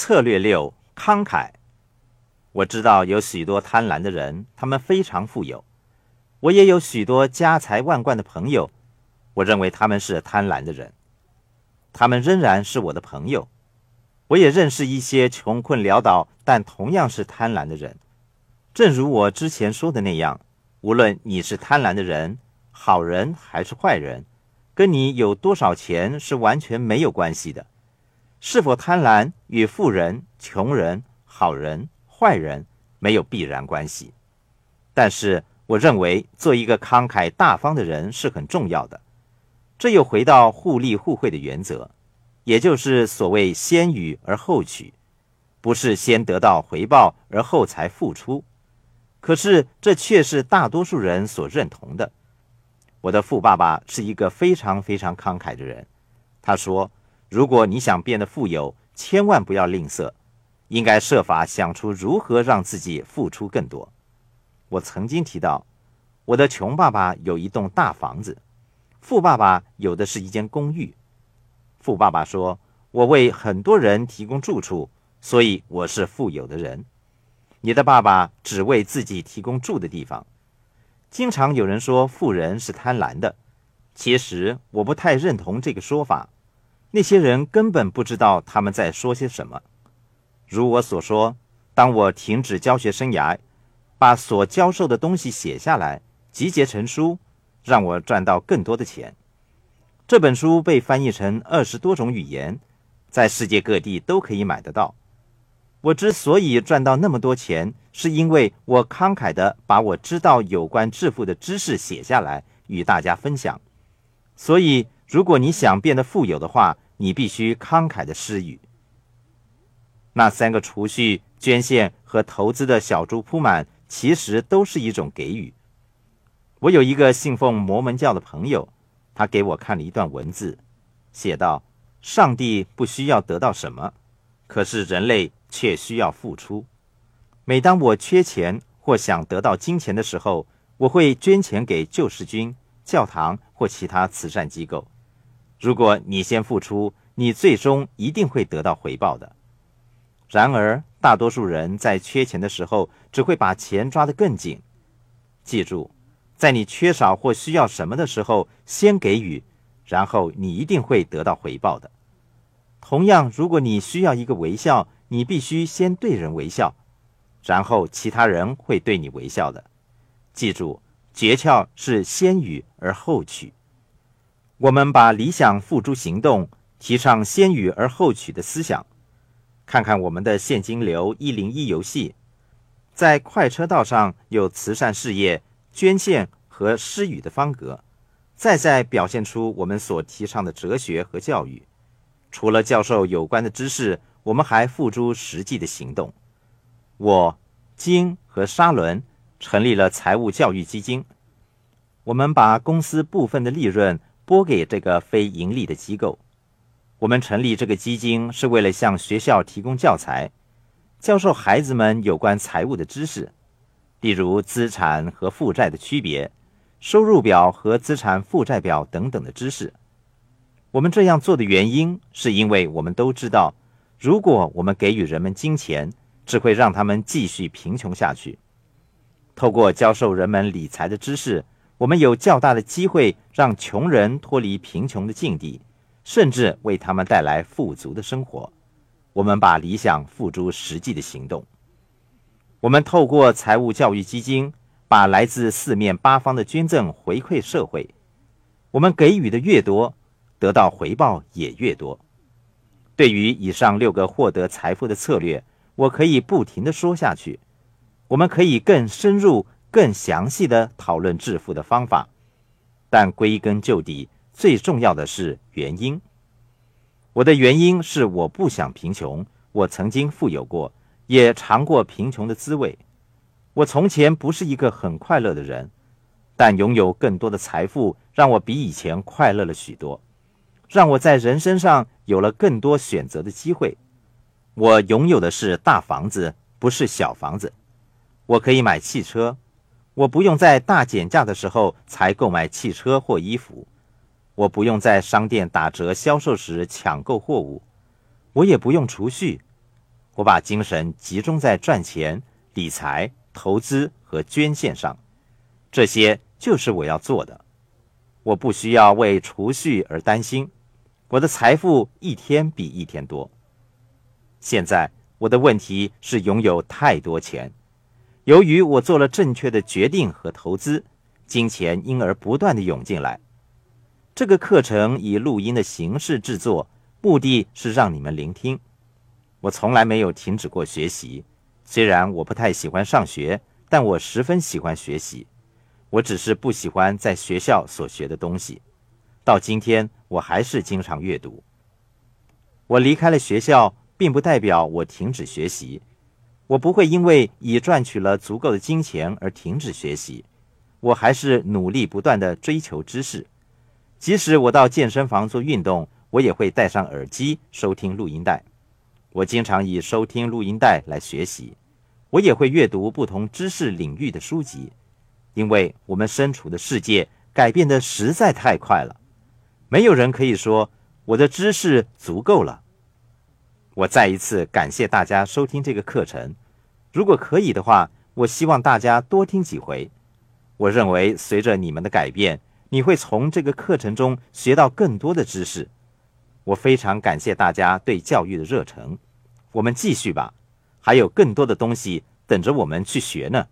策略六：慷慨。我知道有许多贪婪的人，他们非常富有。我也有许多家财万贯的朋友，我认为他们是贪婪的人。他们仍然是我的朋友。我也认识一些穷困潦倒但同样是贪婪的人。正如我之前说的那样，无论你是贪婪的人、好人还是坏人，跟你有多少钱是完全没有关系的。是否贪婪与富人、穷人、好人、坏人没有必然关系。但是，我认为做一个慷慨大方的人是很重要的。这又回到互利互惠的原则，也就是所谓先予而后取，不是先得到回报而后才付出。可是，这却是大多数人所认同的。我的富爸爸是一个非常非常慷慨的人，他说。如果你想变得富有，千万不要吝啬，应该设法想出如何让自己付出更多。我曾经提到，我的穷爸爸有一栋大房子，富爸爸有的是一间公寓。富爸爸说：“我为很多人提供住处，所以我是富有的人。”你的爸爸只为自己提供住的地方。经常有人说富人是贪婪的，其实我不太认同这个说法。那些人根本不知道他们在说些什么。如我所说，当我停止教学生涯，把所教授的东西写下来，集结成书，让我赚到更多的钱。这本书被翻译成二十多种语言，在世界各地都可以买得到。我之所以赚到那么多钱，是因为我慷慨地把我知道有关致富的知识写下来，与大家分享。所以。如果你想变得富有的话，你必须慷慨的施予。那三个储蓄、捐献和投资的小猪铺满，其实都是一种给予。我有一个信奉摩门教的朋友，他给我看了一段文字，写道：“上帝不需要得到什么，可是人类却需要付出。每当我缺钱或想得到金钱的时候，我会捐钱给救世军、教堂或其他慈善机构。”如果你先付出，你最终一定会得到回报的。然而，大多数人在缺钱的时候，只会把钱抓得更紧。记住，在你缺少或需要什么的时候，先给予，然后你一定会得到回报的。同样，如果你需要一个微笑，你必须先对人微笑，然后其他人会对你微笑的。记住，诀窍是先予而后取。我们把理想付诸行动，提倡先予而后取的思想。看看我们的现金流一零一游戏，在快车道上有慈善事业、捐献和施予的方格，再再表现出我们所提倡的哲学和教育。除了教授有关的知识，我们还付诸实际的行动。我、金和沙伦成立了财务教育基金，我们把公司部分的利润。拨给这个非盈利的机构。我们成立这个基金是为了向学校提供教材，教授孩子们有关财务的知识，例如资产和负债的区别、收入表和资产负债表等等的知识。我们这样做的原因，是因为我们都知道，如果我们给予人们金钱，只会让他们继续贫穷下去。透过教授人们理财的知识。我们有较大的机会让穷人脱离贫穷的境地，甚至为他们带来富足的生活。我们把理想付诸实际的行动。我们透过财务教育基金，把来自四面八方的捐赠回馈社会。我们给予的越多，得到回报也越多。对于以上六个获得财富的策略，我可以不停的说下去。我们可以更深入。更详细的讨论致富的方法，但归根究底，最重要的是原因。我的原因是我不想贫穷。我曾经富有过，也尝过贫穷的滋味。我从前不是一个很快乐的人，但拥有更多的财富，让我比以前快乐了许多，让我在人生上有了更多选择的机会。我拥有的是大房子，不是小房子。我可以买汽车。我不用在大减价的时候才购买汽车或衣服，我不用在商店打折销售时抢购货物，我也不用储蓄，我把精神集中在赚钱、理财、投资和捐献上，这些就是我要做的。我不需要为储蓄而担心，我的财富一天比一天多。现在我的问题是拥有太多钱，由于我做了正确的决定和投资，金钱因而不断的涌进来。这个课程以录音的形式制作，目的是让你们聆听。我从来没有停止过学习，虽然我不太喜欢上学，但我十分喜欢学习。我只是不喜欢在学校所学的东西，到今天我还是经常阅读。我离开了学校，并不代表我停止学习。我不会因为已赚取了足够的金钱而停止学习，我还是努力不断的追求知识。即使我到健身房做运动，我也会戴上耳机收听录音带。我经常以收听录音带来学习，我也会阅读不同知识领域的书籍。因为我们身处的世界改变的实在太快了，没有人可以说我的知识足够了。我再一次感谢大家收听这个课程。如果可以的话，我希望大家多听几回。我认为随着你们的改变，你会从这个课程中学到更多的知识。我非常感谢大家对教育的热诚。我们继续吧，还有更多的东西等着我们去学呢。